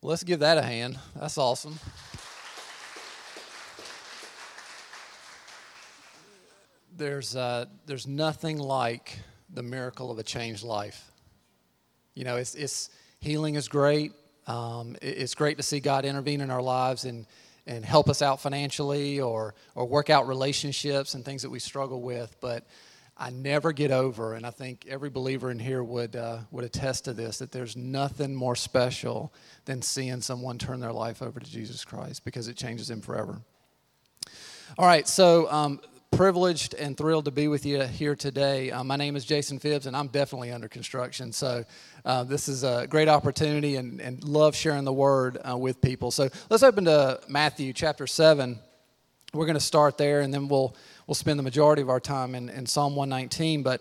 Let's give that a hand. That's awesome. There's, uh, there's nothing like the miracle of a changed life. You know, it's, it's healing is great. Um, it, it's great to see God intervene in our lives and, and help us out financially or, or work out relationships and things that we struggle with. But I never get over, and I think every believer in here would, uh, would attest to this, that there's nothing more special than seeing someone turn their life over to Jesus Christ because it changes them forever. All right, so um, privileged and thrilled to be with you here today. Uh, my name is Jason Phibbs, and I'm definitely under construction. So uh, this is a great opportunity and, and love sharing the word uh, with people. So let's open to Matthew chapter 7. We're going to start there, and then we'll we'll spend the majority of our time in, in Psalm 119. But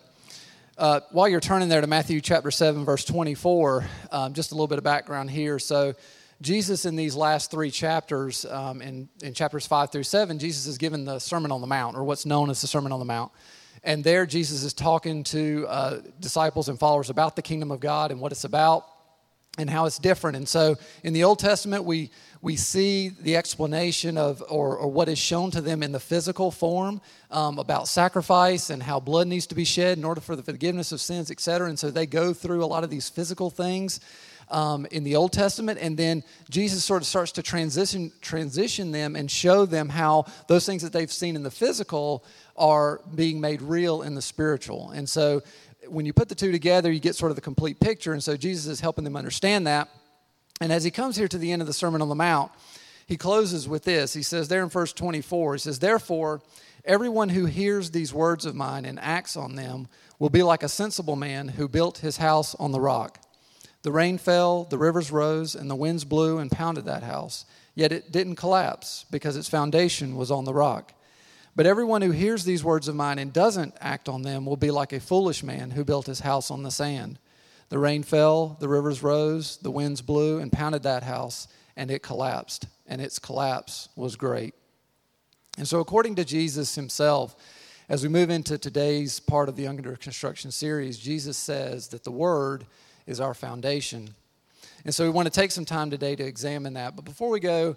uh, while you're turning there to Matthew chapter 7, verse 24, um, just a little bit of background here. So, Jesus, in these last three chapters, um, in, in chapters 5 through 7, Jesus is given the Sermon on the Mount, or what's known as the Sermon on the Mount. And there, Jesus is talking to uh, disciples and followers about the kingdom of God and what it's about and how it's different. And so in the Old Testament, we, we see the explanation of, or, or what is shown to them in the physical form um, about sacrifice and how blood needs to be shed in order for the forgiveness of sins, et cetera. And so they go through a lot of these physical things. Um, in the Old Testament, and then Jesus sort of starts to transition transition them and show them how those things that they've seen in the physical are being made real in the spiritual. And so when you put the two together, you get sort of the complete picture. And so Jesus is helping them understand that. And as he comes here to the end of the Sermon on the Mount, he closes with this. He says, there in verse 24, he says, Therefore, everyone who hears these words of mine and acts on them will be like a sensible man who built his house on the rock. The rain fell, the rivers rose, and the winds blew and pounded that house. Yet it didn't collapse because its foundation was on the rock. But everyone who hears these words of mine and doesn't act on them will be like a foolish man who built his house on the sand. The rain fell, the rivers rose, the winds blew and pounded that house, and it collapsed. And its collapse was great. And so, according to Jesus himself, as we move into today's part of the Under Construction series, Jesus says that the Word is our foundation. And so, we want to take some time today to examine that. But before we go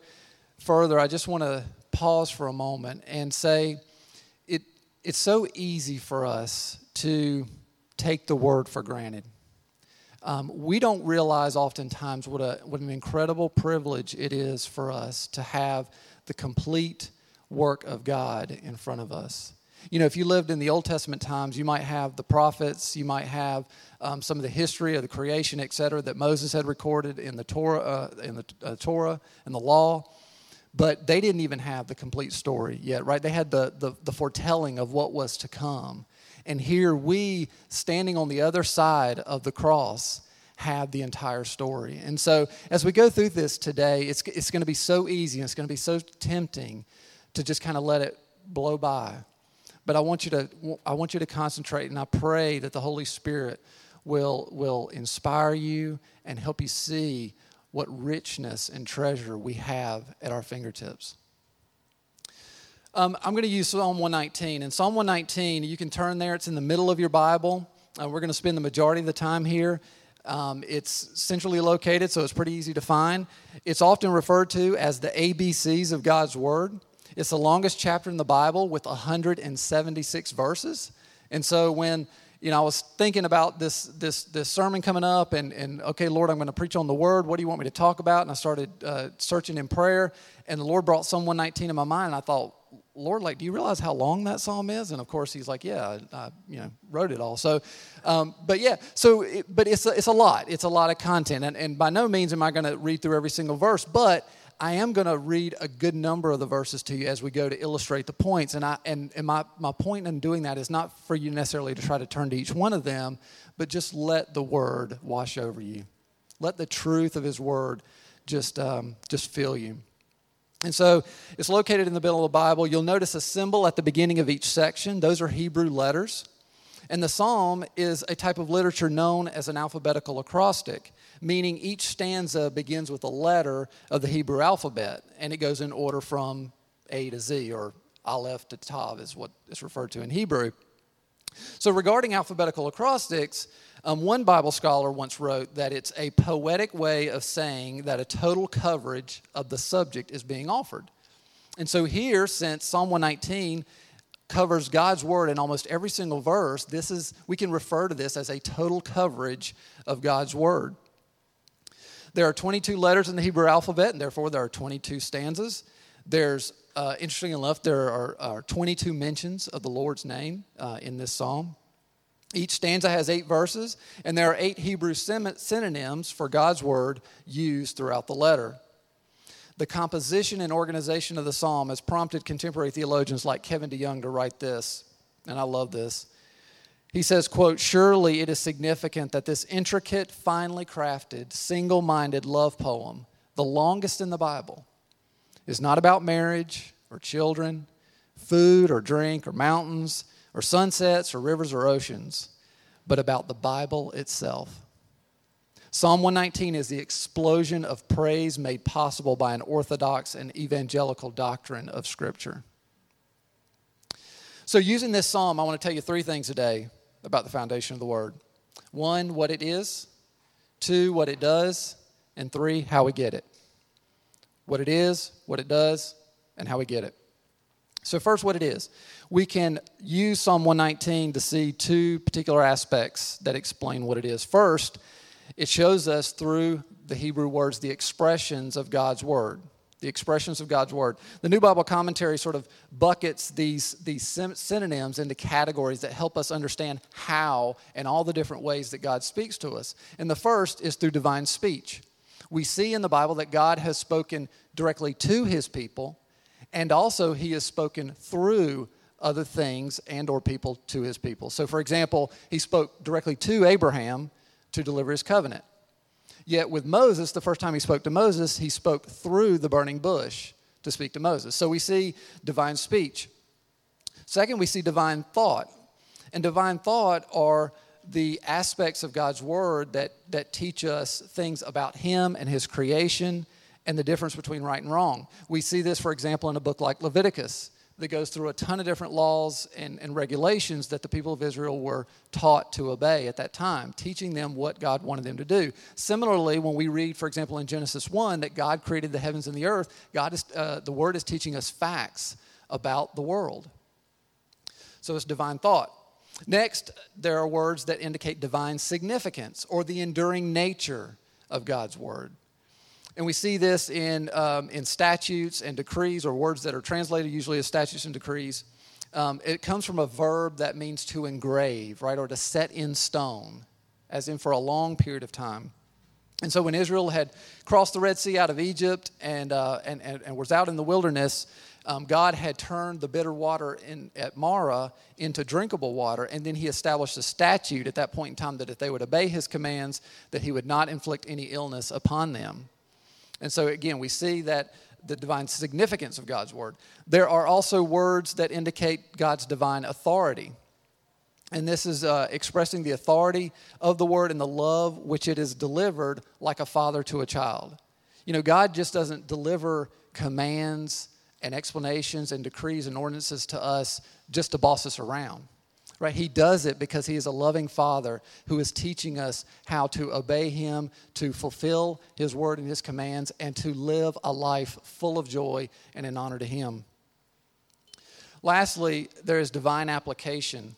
further, I just want to pause for a moment and say it, it's so easy for us to take the word for granted. Um, we don't realize oftentimes what, a, what an incredible privilege it is for us to have the complete work of God in front of us. You know, if you lived in the Old Testament times, you might have the prophets, you might have um, some of the history of the creation, et cetera, that Moses had recorded in the Torah, uh, in the uh, Torah and the law but they didn't even have the complete story yet, right? They had the, the, the, foretelling of what was to come. And here we, standing on the other side of the cross, have the entire story. And so as we go through this today, it's, it's going to be so easy and it's going to be so tempting to just kind of let it blow by. But I want you to, I want you to concentrate, and I pray that the Holy Spirit will, will inspire you and help you see what richness and treasure we have at our fingertips. Um, I'm going to use Psalm 119. And Psalm 119, you can turn there, it's in the middle of your Bible. Uh, we're going to spend the majority of the time here. Um, it's centrally located, so it's pretty easy to find. It's often referred to as the ABCs of God's Word. It's the longest chapter in the Bible with 176 verses. And so when you know, I was thinking about this this this sermon coming up, and and okay, Lord, I'm going to preach on the Word. What do you want me to talk about? And I started uh, searching in prayer, and the Lord brought Psalm 119 in my mind. And I thought, Lord, like, do you realize how long that psalm is? And of course, He's like, Yeah, I, you know wrote it all. So, um, but yeah, so it, but it's a, it's a lot. It's a lot of content, and and by no means am I going to read through every single verse, but I am going to read a good number of the verses to you as we go to illustrate the points. And, I, and, and my, my point in doing that is not for you necessarily to try to turn to each one of them, but just let the word wash over you. Let the truth of his word just, um, just fill you. And so it's located in the middle of the Bible. You'll notice a symbol at the beginning of each section, those are Hebrew letters. And the psalm is a type of literature known as an alphabetical acrostic meaning each stanza begins with a letter of the Hebrew alphabet, and it goes in order from A to Z, or Aleph to Tav is what is referred to in Hebrew. So, regarding alphabetical acrostics, Um, one Bible scholar once wrote that it's a poetic way of saying that a total coverage of the subject is being offered. And so, here, since Psalm 119 covers God's word in almost every single verse, this is, we can refer to this as a total coverage of God's word. There are 22 letters in the Hebrew alphabet, and therefore there are 22 stanzas. There's, uh, interesting enough, there are, are, 22 mentions of the Lord's name uh, in this psalm. Each stanza has eight verses, and there are eight Hebrew synonyms for God's word used throughout the letter. The composition and organization of the psalm has prompted contemporary theologians like Kevin DeYoung to write this, and I love this. He says, quote, surely it is significant that this intricate, finely crafted, single-minded love poem, the longest in the Bible, is not about marriage or children, food or drink or mountains, or sunsets or rivers or oceans, but about the Bible itself. Psalm 119 is the explosion of praise made possible by an orthodox and evangelical doctrine of Scripture. So, using this psalm, I want to tell you three things today about the foundation of the Word one, what it is, two, what it does, and three, how we get it. What it is, what it does, and how we get it. So, first, what it is. We can use Psalm 119 to see two particular aspects that explain what it is. First, it shows us through the Hebrew words the expressions of God's Word. The expressions of God's Word. The New Bible Commentary sort of buckets these, these synonyms into categories that help us understand how and all the different ways that God speaks to us. And the first is through divine speech. We see in the Bible that God has spoken directly to his people and also he has spoken through other things and or people to his people. So for example he spoke directly to abraham to deliver his covenant. Yet with moses the first time he spoke to moses he spoke through the burning bush to speak to moses. So we see divine speech. Second we see divine thought. And divine thought are the aspects of god's word that, that teach us things about him and his creation and the difference between right and wrong. We see this, for example, in a book like Leviticus that goes through a ton of different laws and, and, regulations that the people of Israel were taught to obey at that time, teaching them what God wanted them to do. Similarly, when we read, for example, in Genesis 1 that God created the heavens and the earth, God is, uh, the Word is teaching us facts about the world. So it's divine thought. Next, there are words that indicate divine significance or the enduring nature of God's Word. And we see this in, um, in statutes and decrees, or words that are translated usually as statutes and decrees. Um, it comes from a verb that means to engrave, right, or to set in stone, as in for a long period of time. And so when Israel had crossed the Red Sea out of Egypt and, uh, and, and, and, was out in the wilderness, um, God had turned the bitter water in, at Marah into drinkable water, and then he established a statute at that point in time that if they would obey his commands, that he would not inflict any illness upon them. And so, again, we see that the divine significance of God's word. There are also words that indicate God's divine authority. And this is uh, expressing the authority of the word and the love which it is delivered like a father to a child. You know, God just doesn't deliver commands and explanations and decrees and ordinances to us just to boss us around right? He does it because he is a loving father who is teaching us how to obey him, to fulfill his word and his commands, and to live a life full of joy and in honor to him. Lastly, there is divine application.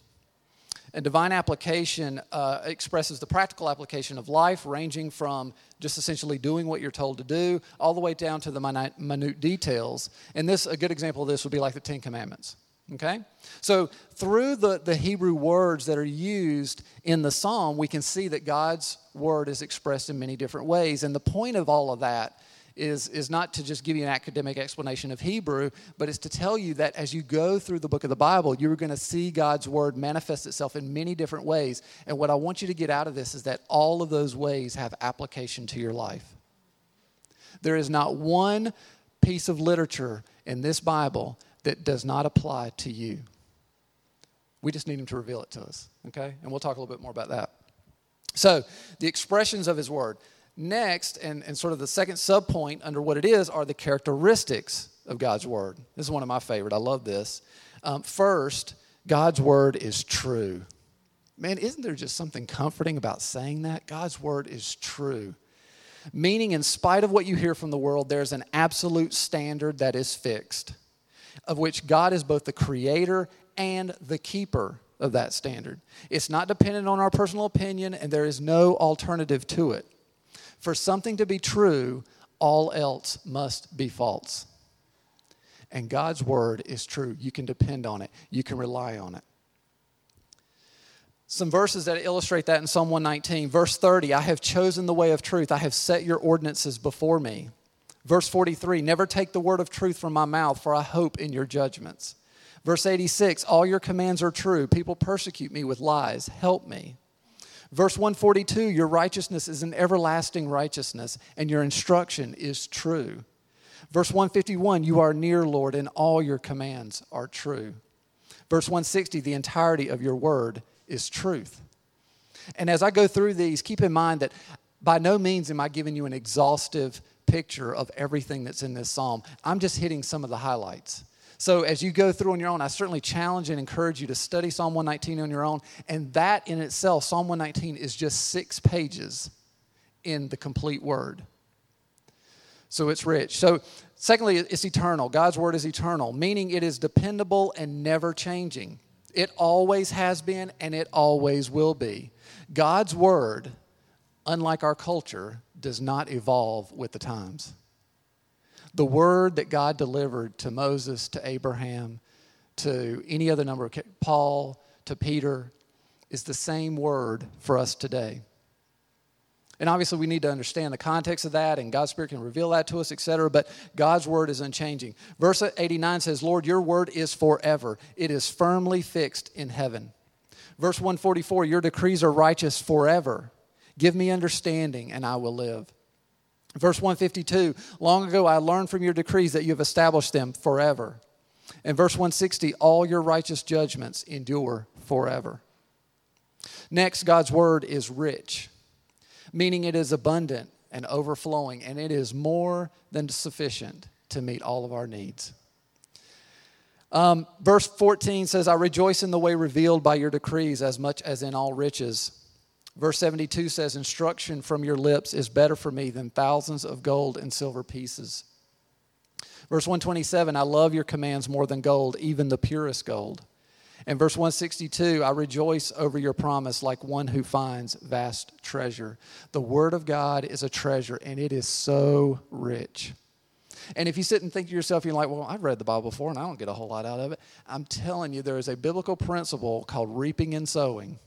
And divine application uh, expresses the practical application of life, ranging from just essentially doing what you're told to do, all the way down to the minute, minute details. And this, a good example of this would be like the Ten Commandments. Okay? So, through the, the Hebrew words that are used in the psalm, we can see that God's word is expressed in many different ways. And the point of all of that is, is not to just give you an academic explanation of Hebrew, but it's to tell you that as you go through the book of the Bible, you're going to see God's word manifest itself in many different ways. And what I want you to get out of this is that all of those ways have application to your life. There is not one piece of literature in this Bible that does not apply to you. We just need him to reveal it to us, okay? And we'll talk a little bit more about that. So, the expressions of his word. Next, and, and sort of the second subpoint under what it is, are the characteristics of God's word. This is one of my favorite. I love this. Um, first, God's word is true. Man, isn't there just something comforting about saying that? God's word is true. Meaning, in spite of what you hear from the world, there's an absolute standard that is fixed, of which God is both the creator and the keeper of that standard. It's not dependent on our personal opinion, and there is no alternative to it. For something to be true, all else must be false. And God's word is true. You can depend on it, you can rely on it. Some verses that illustrate that in Psalm 119. Verse 30 I have chosen the way of truth, I have set your ordinances before me. Verse 43 Never take the word of truth from my mouth, for I hope in your judgments. Verse 86 All your commands are true. People persecute me with lies. Help me. Verse 142 Your righteousness is an everlasting righteousness, and your instruction is true. Verse 151 You are near, Lord, and all your commands are true. Verse 160 The entirety of your word is truth. And as I go through these, keep in mind that by no means am I giving you an exhaustive picture of everything that's in this psalm. I'm just hitting some of the highlights. So as you go through on your own, I certainly challenge and encourage you to study Psalm 119 on your own. And that in itself, Psalm 119, is just six pages in the complete word. So it's rich. So, secondly, it's eternal. God's word is eternal, meaning it is dependable and never changing. It always has been and it always will be. God's word, unlike our culture, does not evolve with the times. The word that God delivered to Moses, to Abraham, to any other number of Paul, to Peter, is the same word for us today. And obviously, we need to understand the context of that, and God's Spirit can reveal that to us, etc. But God's word is unchanging. Verse 89 says, Lord, your word is forever, it is firmly fixed in heaven. Verse 144, your decrees are righteous forever. Give me understanding, and I will live. Verse 152 Long ago I learned from your decrees that you have established them forever. And verse 160 All your righteous judgments endure forever. Next, God's word is rich, meaning it is abundant and overflowing, and it is more than sufficient to meet all of our needs. Um, verse 14 says, I rejoice in the way revealed by your decrees as much as in all riches. Verse 72 says, Instruction from your lips is better for me than thousands of gold and silver pieces. Verse 127, I love your commands more than gold, even the purest gold. And verse 162, I rejoice over your promise like one who finds vast treasure. The Word of God is a treasure, and it is so rich. And if you sit and think to yourself, you're like, well, I've read the Bible before and I don't get a whole lot out of it. I'm telling you, there is a biblical principle called reaping and sowing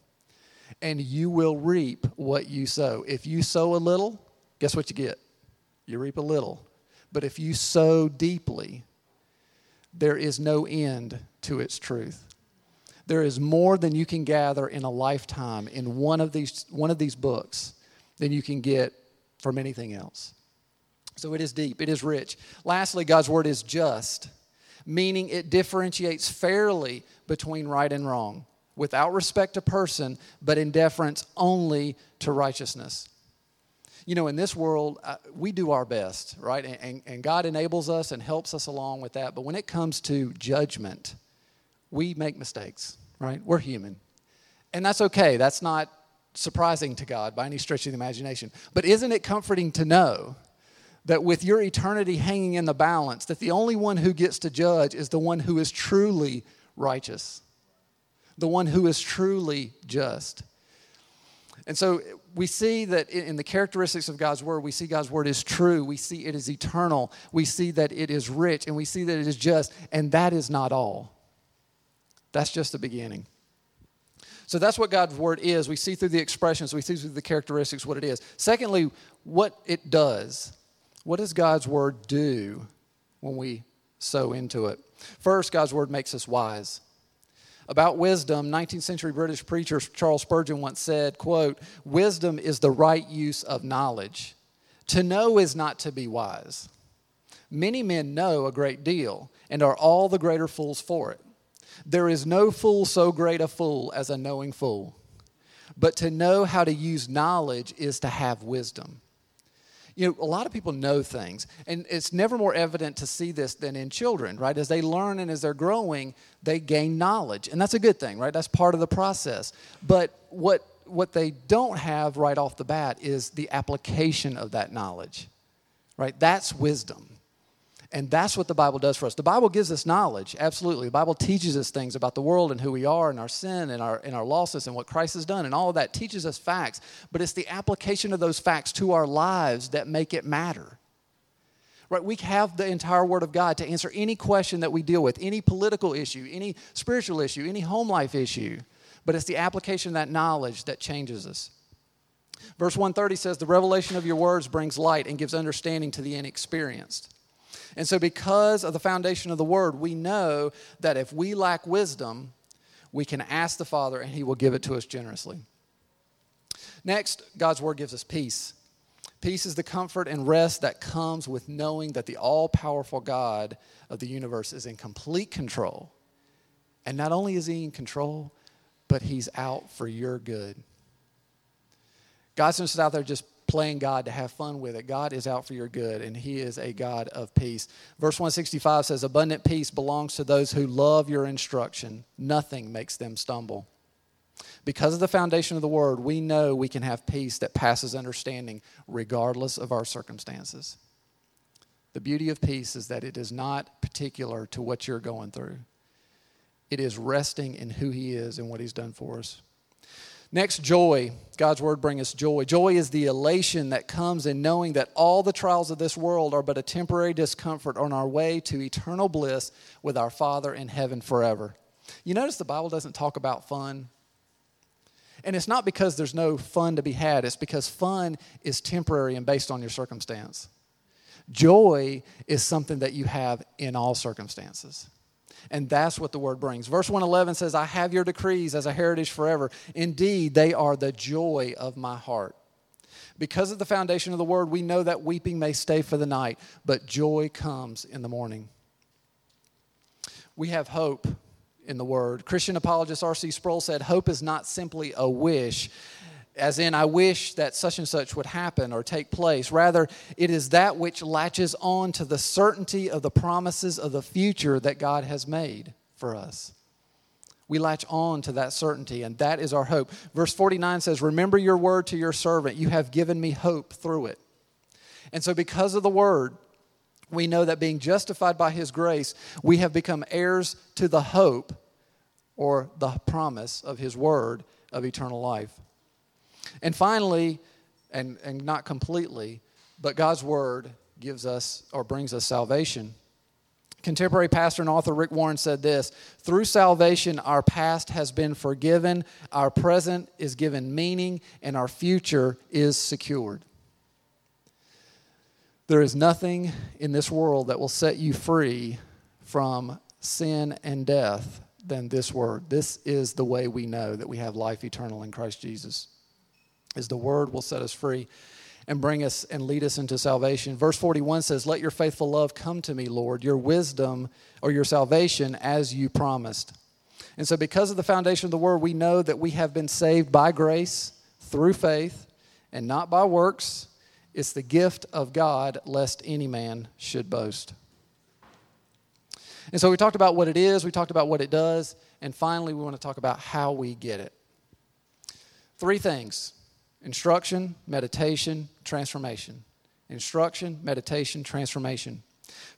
and you will reap what you sow. If you sow a little, guess what you get? You reap a little. But if you sow deeply, there is no end to its truth. There is more than you can gather in a lifetime in one of these, one of these books than you can get from anything else. So it is deep, it is rich. Lastly, God's word is just, meaning it differentiates fairly between right and wrong without respect to person, but in deference only to righteousness. You know, in this world, uh, we do our best, right? And, and, and God enables us and helps us along with that. But when it comes to judgment, we make mistakes, right? We're human. And that's okay. That's not surprising to God by any stretch of the imagination. But isn't it comforting to know that with your eternity hanging in the balance, that the only one who gets to judge is the one who is truly righteous? The one who is truly just. And so we see that in the characteristics of God's word, we see God's word is true. We see it is eternal. We see that it is rich, and we see that it is just. And that is not all. That's just the beginning. So that's what God's word is. We see through the expressions, we see through the characteristics what it is. Secondly, what it does. What does God's word do when we sow into it? First, God's word makes us wise. About wisdom, 19th century British preacher Charles Spurgeon once said, quote, "Wisdom is the right use of knowledge. To know is not to be wise. Many men know a great deal and are all the greater fools for it. There is no fool so great a fool as a knowing fool. But to know how to use knowledge is to have wisdom. You know, a lot of people know things, and it's never more evident to see this than in children, right? As they learn and as they're growing, they gain knowledge, and that's a good thing, right? That's part of the process. But what what they don't have right off the bat is the application of that knowledge, right? That's wisdom. And that's what the Bible does for us. The Bible gives us knowledge, absolutely. The Bible teaches us things about the world and who we are and our sin and our, and our losses and what Christ has done, and all of that teaches us facts. But it's the application of those facts to our lives that make it matter. Right? We have the entire Word of God to answer any question that we deal with, any political issue, any spiritual issue, any home life issue. But it's the application of that knowledge that changes us. Verse 130 says, The revelation of your words brings light and gives understanding to the inexperienced. And so, because of the foundation of the word, we know that if we lack wisdom, we can ask the Father and he will give it to us generously. Next, God's word gives us peace. Peace is the comfort and rest that comes with knowing that the all powerful God of the universe is in complete control. And not only is he in control, but he's out for your good. God's not just out there just playing God to have fun with it. God is out for your good, and He is a God of peace. Verse 165 says, Abundant peace belongs to those who love your instruction. Nothing makes them stumble. Because of the foundation of the Word, we know we can have peace that passes understanding regardless of our circumstances. The beauty of peace is that it is not particular to what you're going through, it is resting in who He is and what He's done for us. Next, joy. God's word brings us joy. Joy is the elation that comes in knowing that all the trials of this world are but a temporary discomfort on our way to eternal bliss with our Father in heaven forever. You notice the Bible doesn't talk about fun. And it's not because there's no fun to be had, it's because fun is temporary and based on your circumstance. Joy is something that you have in all circumstances. And that's what the word brings. Verse 111 says, I have your decrees as a heritage forever. Indeed, they are the joy of my heart. Because of the foundation of the word, we know that weeping may stay for the night, but joy comes in the morning. We have hope in the word. Christian apologist R.C. Sproul said, Hope is not simply a wish, as in, I wish that such and such would happen or take place. Rather, it is that which latches on to the certainty of the promises of the future that God has made for us. We latch on to that certainty, and that is our hope. Verse 49 says, Remember your word to your servant. You have given me hope through it. And so, because of the word, we know that being justified by his grace, we have become heirs to the hope or the promise of his word of eternal life. And finally, and, and not completely, but God's word gives us or brings us salvation. Contemporary pastor and author Rick Warren said this Through salvation, our past has been forgiven, our present is given meaning, and our future is secured. There is nothing in this world that will set you free from sin and death than this word. This is the way we know that we have life eternal in Christ Jesus is the word will set us free and bring us and lead us into salvation. Verse 41 says, Let your faithful love come to me, Lord, your wisdom or your salvation as you promised. And so, because of the foundation of the word, we know that we have been saved by grace through faith and not by works. It's the gift of God, lest any man should boast. And so, we talked about what it is, we talked about what it does, and finally, we want to talk about how we get it. Three things Instruction, meditation, transformation. Instruction, meditation, transformation.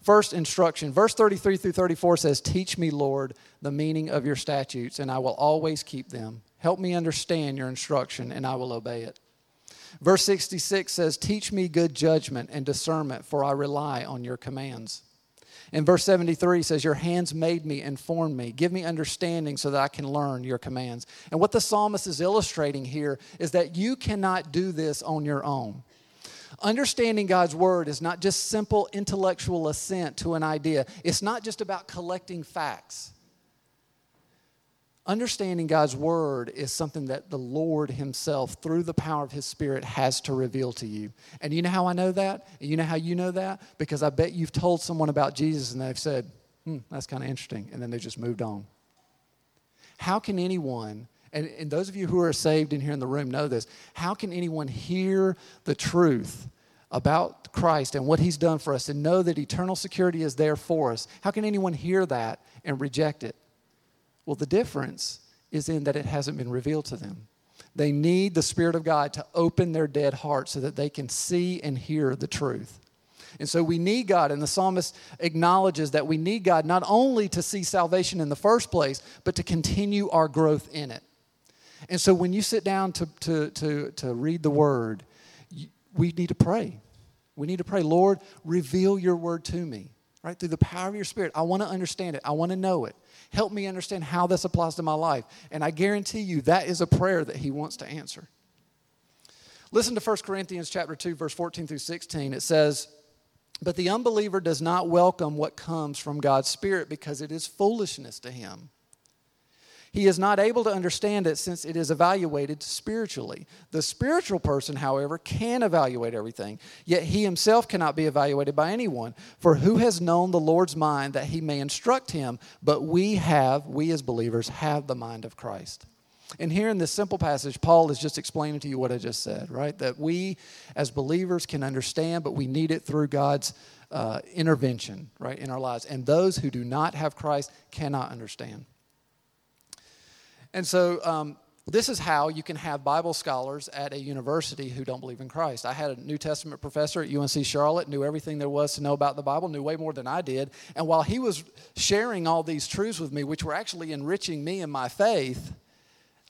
First, instruction. Verse 33 through 34 says, Teach me, Lord, the meaning of your statutes, and I will always keep them. Help me understand your instruction, and I will obey it. Verse 66 says, Teach me good judgment and discernment, for I rely on your commands. In verse 73 he says, Your hands made me and formed me. Give me understanding so that I can learn your commands. And what the psalmist is illustrating here is that you cannot do this on your own. Understanding God's word is not just simple intellectual assent to an idea, it's not just about collecting facts understanding God's word is something that the Lord Himself, through the power of His Spirit, has to reveal to you. And you know how I know that? And you know how you know that? Because I bet you've told someone about Jesus and they've said, hmm, that's kind of interesting. And then they just moved on. How can anyone, and, and those of you who are saved in here in the room know this, how can anyone hear the truth about Christ and what he's done for us and know that eternal security is there for us, how can anyone hear that and reject it? Well, the difference is in that it hasn't been revealed to them. They need the Spirit of God to open their dead hearts so that they can see and hear the truth. And so we need God, and the psalmist acknowledges that we need God not only to see salvation in the first place, but to continue our growth in it. And so when you sit down to, to, to, to read the word, we need to pray. We need to pray, Lord, reveal your word to me, right? Through the power of your spirit. I want to understand it, I want to know it. Help me understand how this applies to my life. And I guarantee you that is a prayer that he wants to answer. Listen to 1 Corinthians chapter 2 verse 14 through 16. It says, "But the unbeliever does not welcome what comes from God's spirit because it is foolishness to him." He is not able to understand it since it is evaluated spiritually. The spiritual person, however, can evaluate everything, yet he himself cannot be evaluated by anyone. For who has known the Lord's mind that he may instruct him? But we have, we as believers, have the mind of Christ. And here in this simple passage, Paul is just explaining to you what I just said, right? That we as believers can understand, but we need it through God's uh, intervention, right, in our lives. And those who do not have Christ cannot understand. And so, um, this is how you can have Bible scholars at a university who don't believe in Christ. I had a New Testament professor at UNC Charlotte, knew everything there was to know about the Bible, knew way more than I did. And while he was sharing all these truths with me, which were actually enriching me in my faith,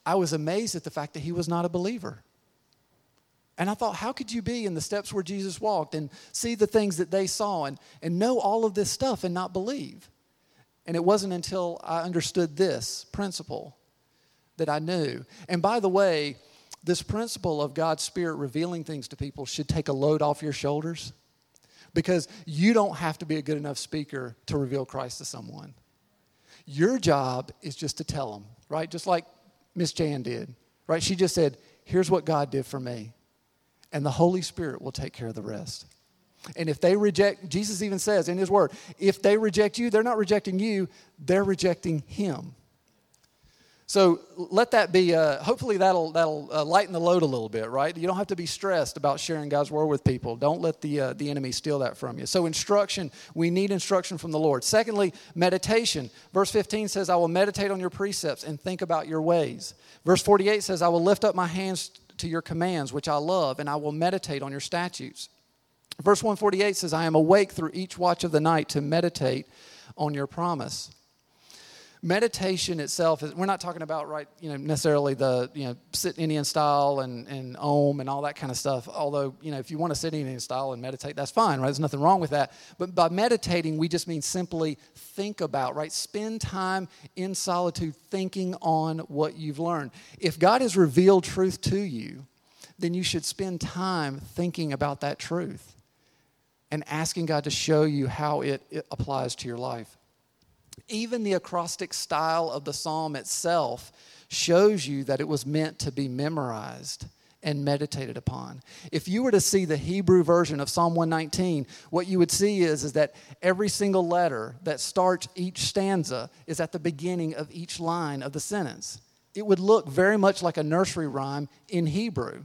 I was amazed at the fact that he was not a believer. And I thought, how could you be in the steps where Jesus walked and see the things that they saw and, and know all of this stuff and not believe? And it wasn't until I understood this principle that I knew. And by the way, this principle of God's Spirit revealing things to people should take a load off your shoulders because you don't have to be a good enough speaker to reveal Christ to someone. Your job is just to tell them, right? Just like Miss Jan did, right? She just said, Here's what God did for me. And the Holy Spirit will take care of the rest. And if they reject, Jesus even says in His Word, if they reject you, they're not rejecting you, they're rejecting Him. So let that be, uh, hopefully that'll, that'll uh, lighten the load a little bit, right? You don't have to be stressed about sharing God's word with people. Don't let the, uh, the enemy steal that from you. So, instruction, we need instruction from the Lord. Secondly, meditation. Verse 15 says, I will meditate on your precepts and think about your ways. Verse 48 says, I will lift up my hands to your commands, which I love, and I will meditate on your statutes. Verse 148 says, I am awake through each watch of the night to meditate on your promise meditation itself is we're not talking about right you know necessarily the you know sit indian style and and om and all that kind of stuff. Although you know if you want to sit indian style and meditate that's fine right? There's nothing wrong with that. But by meditating we just mean simply think about right? Spend time in solitude thinking on what you've learned. If god has revealed truth to you then you should spend time thinking about that truth and asking god to show you how it, it applies to your life even the acrostic style of the psalm itself shows you that it was meant to be memorized and meditated upon. If you were to see the Hebrew version of Psalm 119, what you would see is, is that every single letter that starts each stanza is at the beginning of each line of the sentence. It would look very much like a nursery rhyme in Hebrew.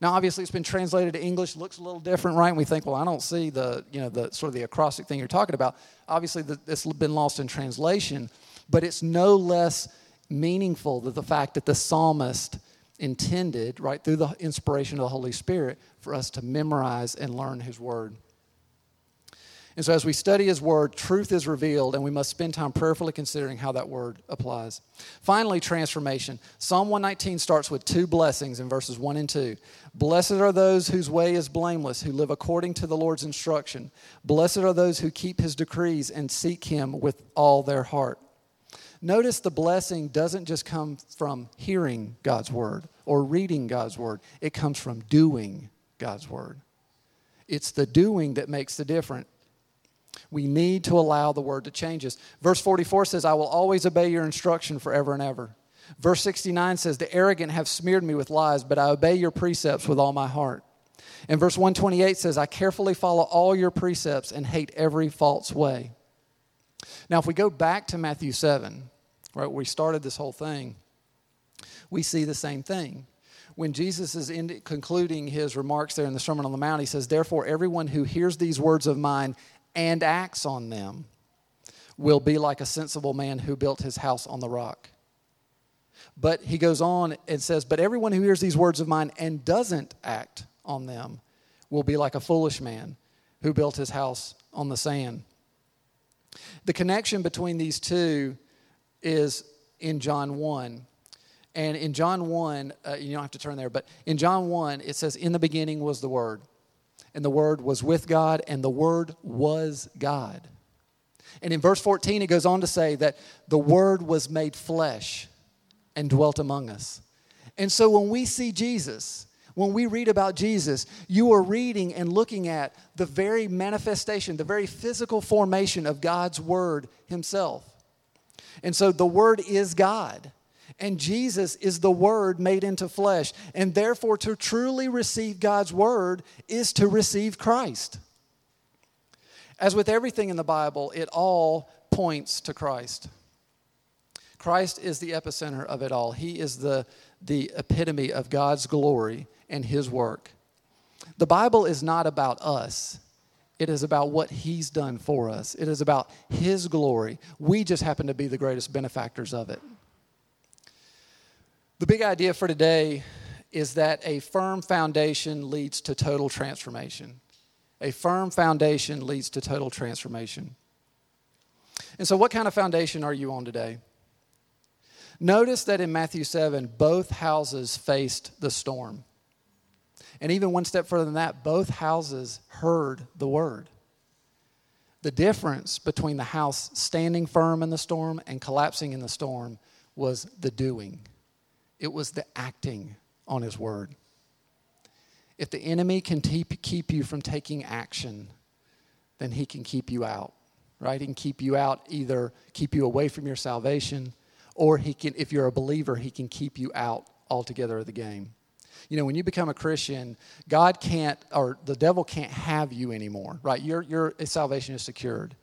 Now, obviously, it's been translated to English, looks a little different, right? And we think, well, I don't see the, you know, the sort of the acrostic thing you're talking about. Obviously, the, it's been lost in translation, but it's no less meaningful than the fact that the psalmist intended, right, through the inspiration of the Holy Spirit, for us to memorize and learn His Word. And so, as we study His Word, truth is revealed, and we must spend time prayerfully considering how that Word applies. Finally, transformation. Psalm 119 starts with two blessings in verses 1 and 2. Blessed are those whose way is blameless, who live according to the Lord's instruction. Blessed are those who keep His decrees and seek Him with all their heart. Notice the blessing doesn't just come from hearing God's Word or reading God's Word, it comes from doing God's Word. It's the doing that makes the difference we need to allow the word to change us. Verse 44 says, I will always obey your instruction forever and ever. Verse 69 says, The arrogant have smeared me with lies, but I obey your precepts with all my heart. And verse 128 says, I carefully follow all your precepts and hate every false way. Now, if we go back to Matthew 7, right, we started this whole thing, we see the same thing when Jesus is in, concluding his remarks there in the Sermon on the Mount, he says, Therefore, everyone who hears these words of mine and acts on them will be like a sensible man who built his house on the rock. But he goes on and says, But everyone who hears these words of mine and doesn't act on them will be like a foolish man who built his house on the sand. The connection between these two is in John 1. And in John 1, uh, you don't have to turn there, but in John 1, it says, In the beginning was the Word, and the Word was with God, and the Word was God. And in verse 14, it goes on to say that the Word was made flesh and dwelt among us. And so when we see Jesus, when we read about Jesus, you are reading and looking at the very manifestation, the very physical formation of God's Word Himself. And so the Word is God. And Jesus is the Word made into flesh. And therefore, to truly receive God's Word is to receive Christ. As with everything in the Bible, it all points to Christ. Christ is the epicenter of it all. He is the, the epitome of God's glory and His work. The Bible is not about us, it is about what He's done for us. It is about His glory. We just happen to be the greatest benefactors of it. The big idea for today is that a firm foundation leads to total transformation. A firm foundation leads to total transformation. And so, what kind of foundation are you on today? Notice that in Matthew 7, both houses faced the storm. And even one step further than that, both houses heard the word. The difference between the house standing firm in the storm and collapsing in the storm was the doing, it was the acting on his word. If the enemy can keep you from taking action, then he can keep you out, right? He can keep you out, either keep you away from your salvation or he can, if you're a believer, he can keep you out altogether of the game. You know, when you become a Christian, God can't, or the devil can't have you anymore, right? Your, your salvation is secured.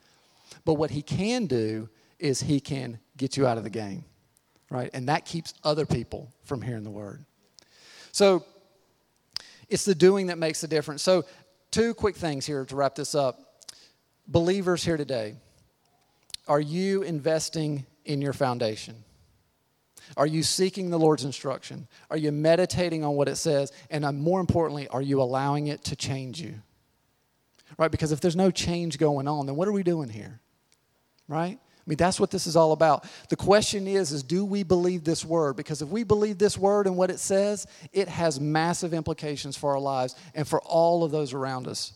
But what he can do is he can get you out of the game, right? And that keeps other people from hearing the word. So it's the doing that makes the difference. So, two quick things here to wrap this up. Believers here today, are you investing in your foundation? Are you seeking the Lord's instruction? Are you meditating on what it says? And uh, more importantly, are you allowing it to change you? Right? Because if there's no change going on, then what are we doing here? Right? I mean, that's what this is all about. The question is, is do we believe this word? Because if we believe this word and what it says, it has massive implications for our lives and for all of those around us.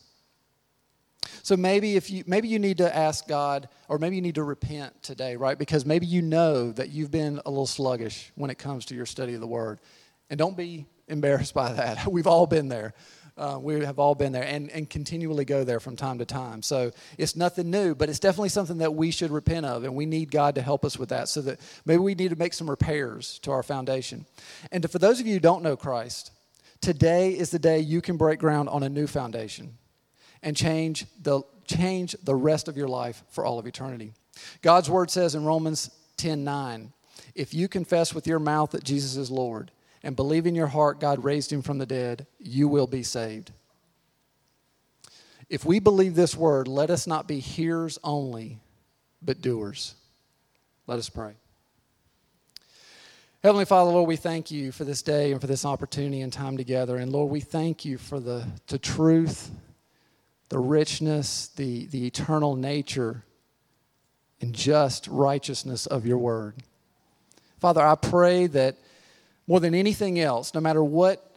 So maybe if you maybe you need to ask God or maybe you need to repent today, right? Because maybe you know that you've been a little sluggish when it comes to your study of the word. And don't be embarrassed by that. We've all been there. Uh, we have all been there and, and continually go there from time to time. So it's nothing new, but it's definitely something that we should repent of, and we need God to help us with that so that maybe we need to make some repairs to our foundation. And to, for those of you who don't know Christ, today is the day you can break ground on a new foundation and change the, change the rest of your life for all of eternity. God's word says in Romans 10 9, if you confess with your mouth that Jesus is Lord and believe in your heart God raised him from the dead, you will be saved. If we believe this word, let us not be hearers only, but doers. Let us pray. Heavenly Father, Lord, we thank you for this day and for this opportunity and time together. And Lord, we thank you for the, the truth the richness, the, the eternal nature, and just righteousness of your word. Father, I pray that more than anything else, no matter what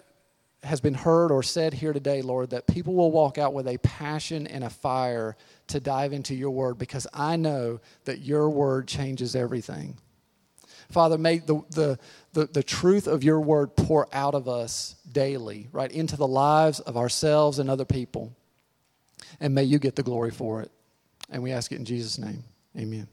has been heard or said here today, Lord, that people will walk out with a passion and a fire to dive into your word because I know that your word changes everything. Father, may the, the, the, the, truth of your word pour out of us daily, right, into the lives of ourselves and other people. And may you get the glory for it. And we ask it in Jesus' name. Amen.